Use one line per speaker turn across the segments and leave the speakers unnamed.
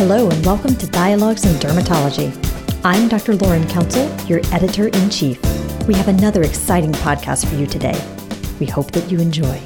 Hello, and welcome to Dialogues in Dermatology. I'm Dr. Lauren Council, your editor in chief. We have another exciting podcast for you today. We hope that you enjoy.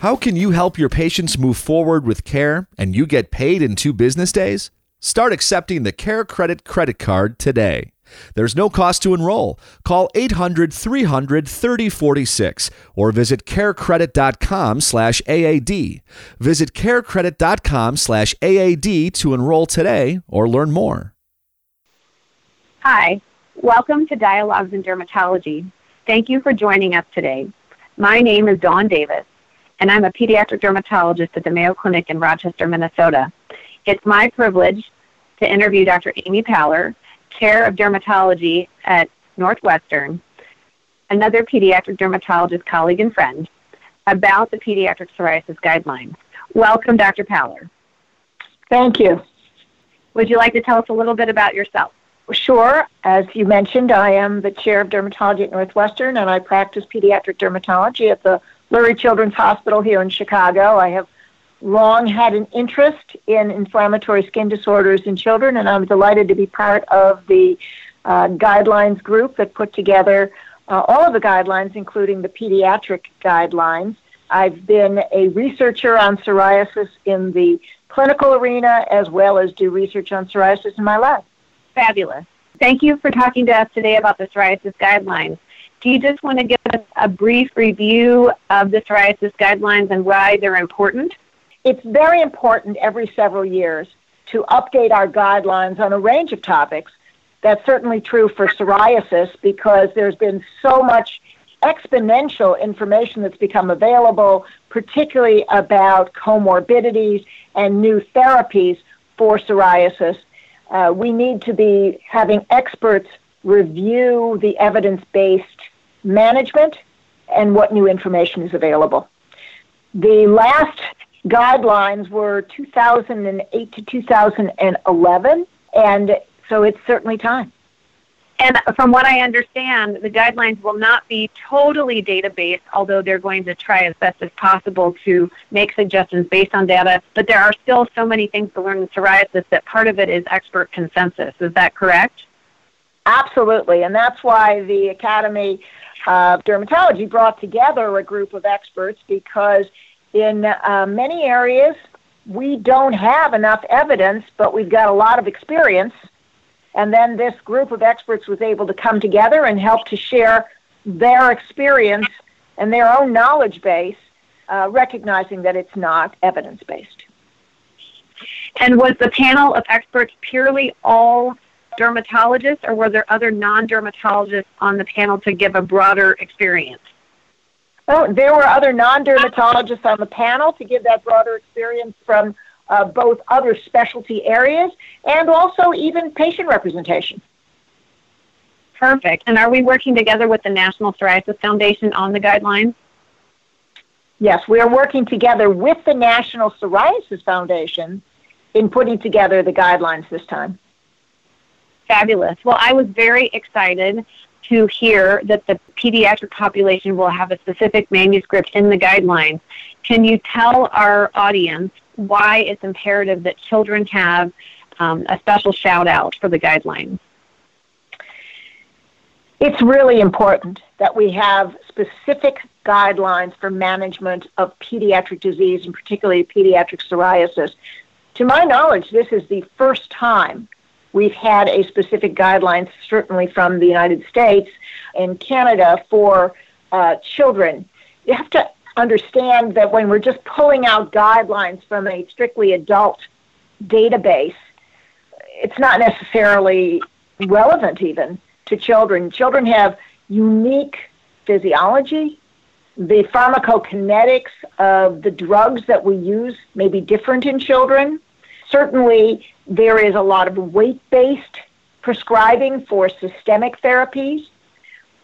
How can you help your patients move forward with care and you get paid in two business days? Start accepting the CareCredit credit card today. There's no cost to enroll. Call 800-300-3046 or visit carecredit.com slash AAD. Visit carecredit.com slash AAD to enroll today or learn more.
Hi, welcome to Dialogues in Dermatology. Thank you for joining us today. My name is Dawn Davis, and I'm a pediatric dermatologist at the Mayo Clinic in Rochester, Minnesota. It's my privilege to interview Dr. Amy Paller, chair of dermatology at Northwestern, another pediatric dermatologist colleague and friend, about the pediatric psoriasis guidelines. Welcome, Dr. Paller.
Thank you.
Would you like to tell us a little bit about yourself?
Sure. As you mentioned, I am the chair of dermatology at Northwestern, and I practice pediatric dermatology at the Lurie Children's Hospital here in Chicago. I have long had an interest in inflammatory skin disorders in children, and I'm delighted to be part of the uh, guidelines group that put together uh, all of the guidelines, including the pediatric guidelines. I've been a researcher on psoriasis in the clinical arena as well as do research on psoriasis in my lab.
Fabulous. Thank you for talking to us today about the psoriasis guidelines. Do you just want to give us a brief review of the psoriasis guidelines and why they're important?
It's very important every several years to update our guidelines on a range of topics. That's certainly true for psoriasis because there's been so much exponential information that's become available, particularly about comorbidities and new therapies for psoriasis. Uh, we need to be having experts review the evidence based management and what new information is available. The last guidelines were 2008 to 2011, and so it's certainly time.
And from what I understand, the guidelines will not be totally data based, although they're going to try as best as possible to make suggestions based on data. But there are still so many things to learn in psoriasis that part of it is expert consensus. Is that correct?
Absolutely. And that's why the Academy of Dermatology brought together a group of experts because in uh, many areas, we don't have enough evidence, but we've got a lot of experience. And then this group of experts was able to come together and help to share their experience and their own knowledge base, uh, recognizing that it's not evidence based.
And was the panel of experts purely all dermatologists, or were there other non dermatologists on the panel to give a broader experience?
Oh, there were other non-dermatologists on the panel to give that broader experience from uh, both other specialty areas and also even patient representation.
Perfect. And are we working together with the National Psoriasis Foundation on the guidelines?
Yes, we are working together with the National Psoriasis Foundation in putting together the guidelines this time.
Fabulous. Well, I was very excited to hear that the pediatric population will have a specific manuscript in the guidelines. Can you tell our audience why it's imperative that children have um, a special shout out for the guidelines?
It's really important that we have specific guidelines for management of pediatric disease, and particularly pediatric psoriasis. To my knowledge, this is the first time We've had a specific guideline, certainly from the United States and Canada, for uh, children. You have to understand that when we're just pulling out guidelines from a strictly adult database, it's not necessarily relevant even to children. Children have unique physiology. The pharmacokinetics of the drugs that we use may be different in children. Certainly, there is a lot of weight based prescribing for systemic therapies.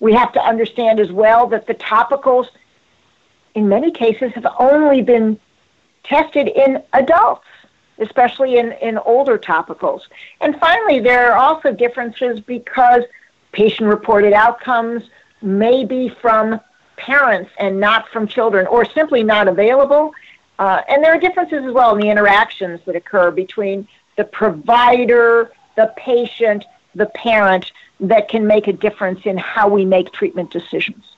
We have to understand as well that the topicals, in many cases, have only been tested in adults, especially in, in older topicals. And finally, there are also differences because patient reported outcomes may be from parents and not from children, or simply not available Uh, and there are differences as well in the interactions that occur between the provider, the patient, the parent that can make a difference in how we make treatment decisions.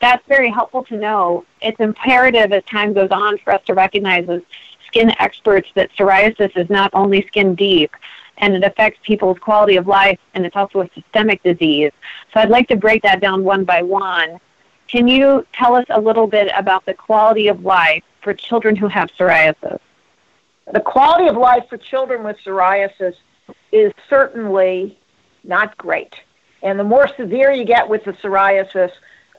That's very helpful to know. It's imperative as time goes on for us to recognize as skin experts that psoriasis is not only skin deep, and it affects people's quality of life, and it's also a systemic disease. So I'd like to break that down one by one. Can you tell us a little bit about the quality of life for children who have psoriasis?
The quality of life for children with psoriasis is certainly not great. And the more severe you get with the psoriasis,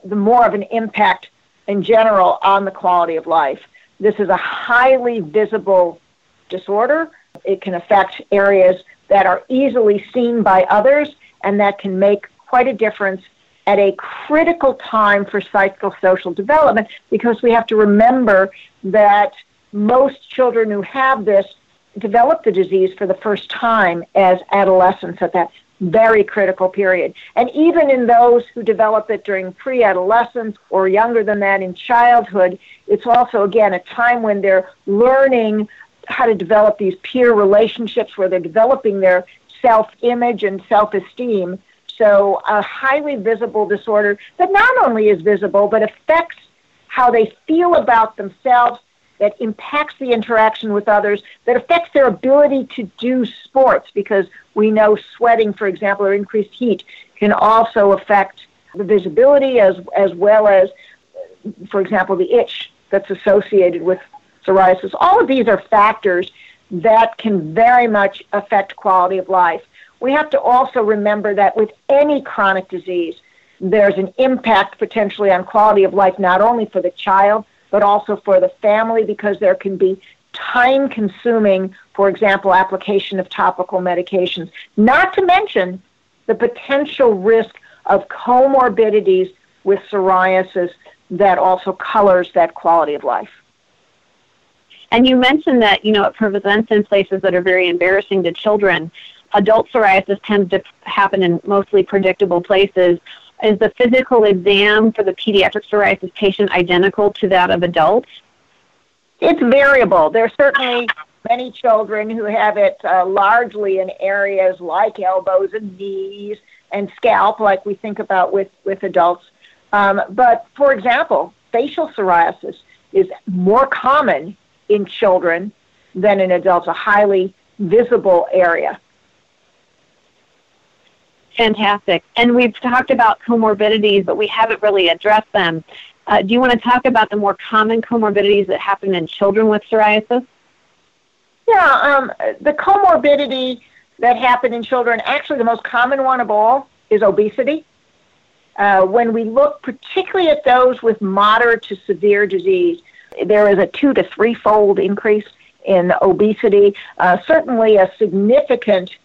the more of an impact in general on the quality of life. This is a highly visible disorder it can affect areas that are easily seen by others and that can make quite a difference at a critical time for psychosocial development because we have to remember that most children who have this develop the disease for the first time as adolescents at that very critical period. And even in those who develop it during pre adolescence or younger than that in childhood, it's also, again, a time when they're learning how to develop these peer relationships where they're developing their self image and self esteem. So, a highly visible disorder that not only is visible but affects how they feel about themselves, that impacts the interaction with others, that affects their ability to do sports because we know sweating, for example, or increased heat can also affect the visibility as, as well as, for example, the itch that's associated with psoriasis. All of these are factors that can very much affect quality of life. We have to also remember that with any chronic disease, there's an impact potentially on quality of life, not only for the child, but also for the family, because there can be time consuming, for example, application of topical medications, not to mention the potential risk of comorbidities with psoriasis that also colors that quality of life.
And you mentioned that, you know, it presents in places that are very embarrassing to children. Adult psoriasis tends to happen in mostly predictable places. Is the physical exam for the pediatric psoriasis patient identical to that of adults?
It's variable. There are certainly many children who have it uh, largely in areas like elbows and knees and scalp, like we think about with, with adults. Um, but for example, facial psoriasis is more common in children than in adults, a highly visible area.
Fantastic. And we've talked about comorbidities, but we haven't really addressed them. Uh, do you want to talk about the more common comorbidities that happen in children with psoriasis?
Yeah, um, the comorbidity that happen in children, actually the most common one of all, is obesity. Uh, when we look particularly at those with moderate to severe disease, there is a two to three fold increase in obesity, uh, certainly a significant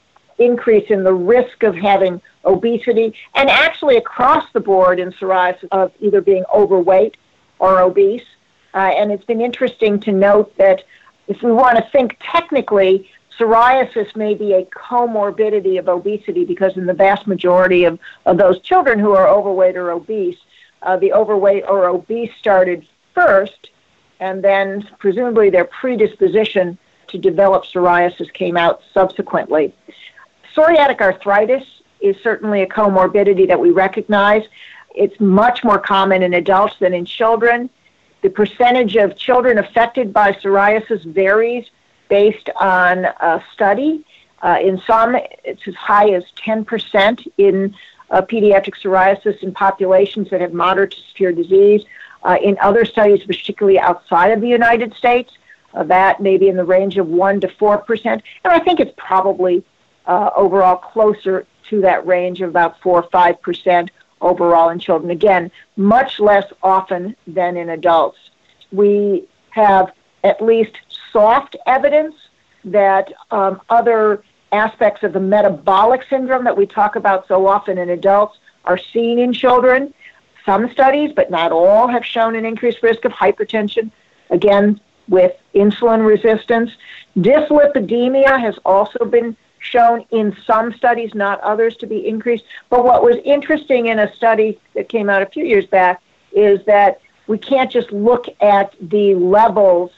increase in the risk of having obesity, and actually across the board in psoriasis of either being overweight or obese. Uh, and it's been interesting to note that if we want to think technically, psoriasis may be a comorbidity of obesity because in the vast majority of, of those children who are overweight or obese, uh, the overweight or obese started first and then presumably their predisposition to develop psoriasis came out subsequently. Psoriatic arthritis is certainly a comorbidity that we recognize. It's much more common in adults than in children. The percentage of children affected by psoriasis varies based on a study. Uh, in some, it's as high as 10% in uh, pediatric psoriasis in populations that have moderate to severe disease. Uh, in other studies, particularly outside of the United States, uh, that may be in the range of 1 to 4%. And I think it's probably uh, overall closer to that range of about 4 or 5% overall in children. Again, much less often than in adults. We have at least soft evidence that um, other aspects of the metabolic syndrome that we talk about so often in adults are seen in children. Some studies, but not all, have shown an increased risk of hypertension, again, with insulin resistance. Dyslipidemia has also been shown in some studies, not others, to be increased. But what was interesting in a study that came out a few years back is that we can't just look at the levels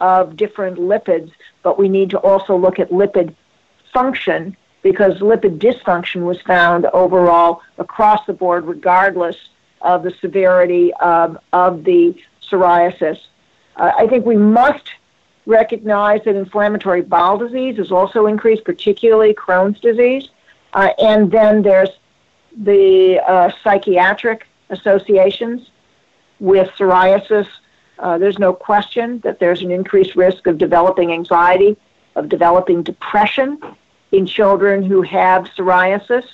of different lipids, but we need to also look at lipid function because lipid dysfunction was found overall across the board, regardless of the severity of, of the psoriasis. Uh, I think we must recognize that inflammatory bowel disease is also increased, particularly Crohn's disease. Uh, and then there's the uh, psychiatric associations with psoriasis. Uh, there's no question that there's an increased risk of developing anxiety, of developing depression in children who have psoriasis.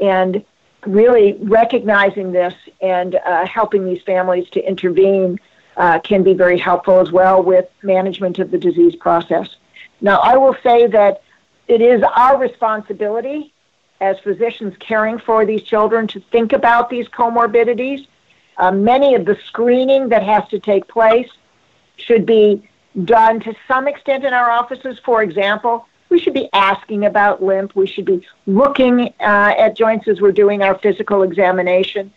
And really recognizing this and uh, helping these families to intervene uh, can be very helpful as well with management of the disease process. Now, I will say that it is our responsibility as physicians caring for these children to think about these comorbidities. Uh, many of the screening that has to take place should be done to some extent in our offices. For example, we should be asking about limp. We should be looking uh, at joints as we're doing our physical examination.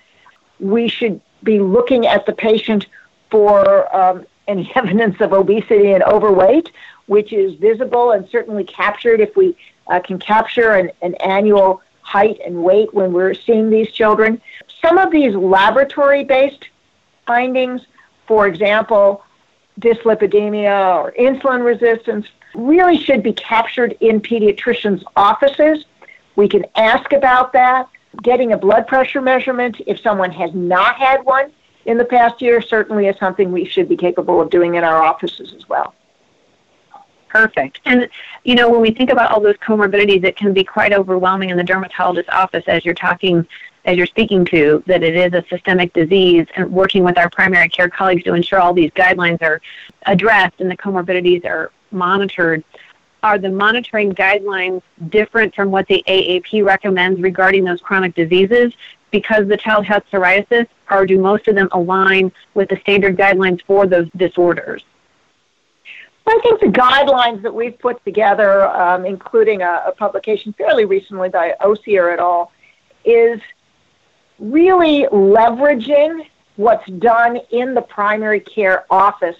We should be looking at the patient for um, any evidence of obesity and overweight, which is visible and certainly captured if we uh, can capture an, an annual height and weight when we're seeing these children. Some of these laboratory based findings, for example, dyslipidemia or insulin resistance, really should be captured in pediatricians' offices. We can ask about that. Getting a blood pressure measurement, if someone has not had one in the past year, certainly is something we should be capable of doing in our offices as well.
Perfect. And, you know, when we think about all those comorbidities, it can be quite overwhelming in the dermatologist's office as you're talking, as you're speaking to, that it is a systemic disease and working with our primary care colleagues to ensure all these guidelines are addressed and the comorbidities are monitored. Are the monitoring guidelines different from what the AAP recommends regarding those chronic diseases because the child has psoriasis, or do most of them align with the standard guidelines for those disorders?
I think the guidelines that we've put together, um, including a, a, publication fairly recently by Osier et al., is really leveraging what's done in the primary care office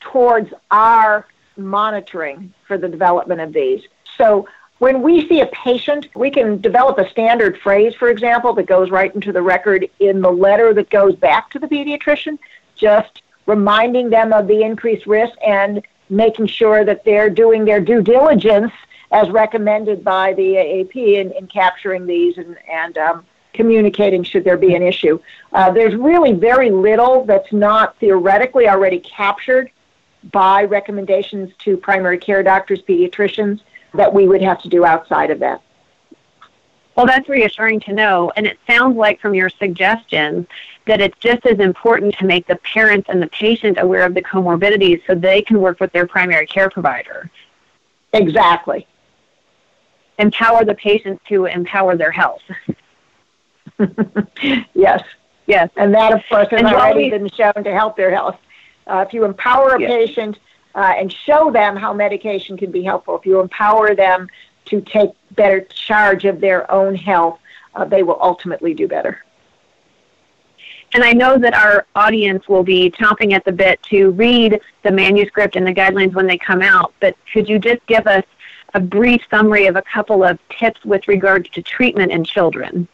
towards our monitoring for the development of these. So when we see a patient, we can develop a standard phrase, for example, that goes right into the record in the letter that goes back to the pediatrician, just reminding them of the increased risk and making sure that they're doing their due diligence as recommended by the AAP in, in capturing these and, and um, communicating should there be an issue. Uh, there's really very little that's not theoretically already captured by recommendations to primary care doctors, pediatricians, that we would have to do outside of that.
Well, that's reassuring to know. And it sounds like from your suggestions that it's just as important to make the parents and the patient aware of the comorbidities so they can work with their primary care provider.
Exactly.
Empower the patients to empower their health.
yes.
Yes.
And that, of course, has already been shown to help their health. Uh, if you empower a yes. patient uh, and show them how medication can be helpful, if you empower them to take better charge of their own health, uh, they will ultimately do better.
And I know that our audience will be chomping at the bit to read the manuscript and the guidelines when they come out, but could you just give us a brief summary of a couple of tips with regards to treatment in children?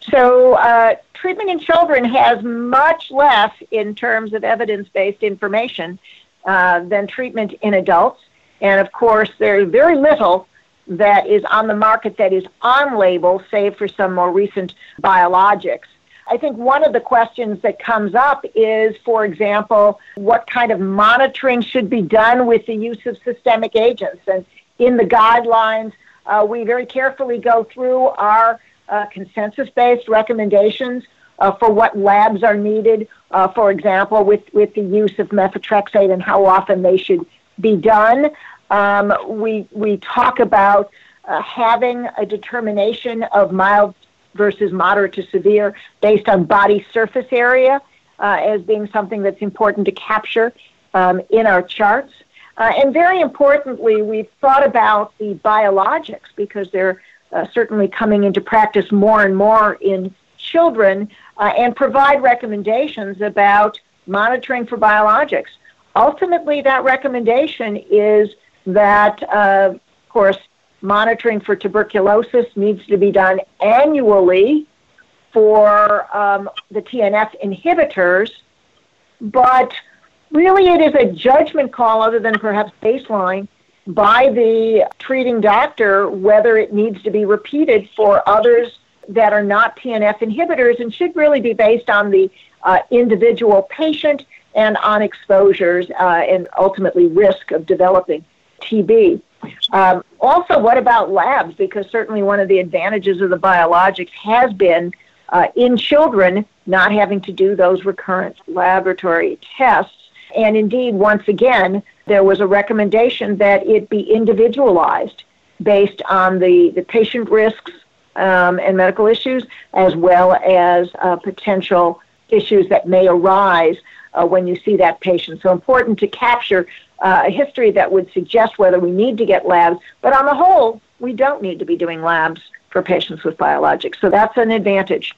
So, uh, treatment in children has much less in terms of evidence based information uh, than treatment in adults. And of course, there's very little that is on the market that is on label, save for some more recent biologics. I think one of the questions that comes up is, for example, what kind of monitoring should be done with the use of systemic agents. And in the guidelines, uh, we very carefully go through our uh, consensus based recommendations uh, for what labs are needed, uh, for example, with, with the use of methotrexate and how often they should be done. Um, we, we talk about uh, having a determination of mild versus moderate to severe based on body surface area uh, as being something that's important to capture um, in our charts. Uh, and very importantly, we've thought about the biologics because they're uh, certainly coming into practice more and more in children uh, and provide recommendations about monitoring for biologics. Ultimately, that recommendation is that, uh, of course, monitoring for tuberculosis needs to be done annually for um, the TNF inhibitors, but really it is a judgment call other than perhaps baseline by the treating doctor whether it needs to be repeated for others that are not TNF inhibitors and should really be based on the uh, individual patient and on exposures uh, and ultimately risk of developing TB. Um, also, what about labs? Because certainly one of the advantages of the biologics has been uh, in children not having to do those recurrent laboratory tests. And indeed, once again, there was a recommendation that it be individualized based on the, the patient risks um, and medical issues, as well as uh, potential issues that may arise uh, when you see that patient. So important to capture uh, a history that would suggest whether we need to get labs, but on the whole, we don't need to be doing labs for patients with biologics. So that's an advantage.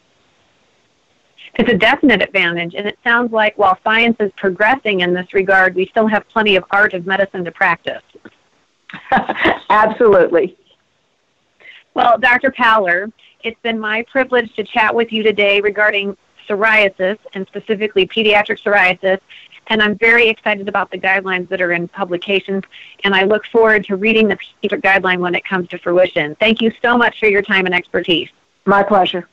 It's a definite advantage, and it sounds like while science is progressing in this regard, we still have plenty of art of medicine to practice.
Absolutely.
Well, Dr. Paller, it's been my privilege to chat with you today regarding psoriasis and specifically pediatric psoriasis. And I'm very excited about the guidelines that are in publications, and I look forward to reading the pediatric guideline when it comes to fruition. Thank you so much for your time and expertise.
My pleasure.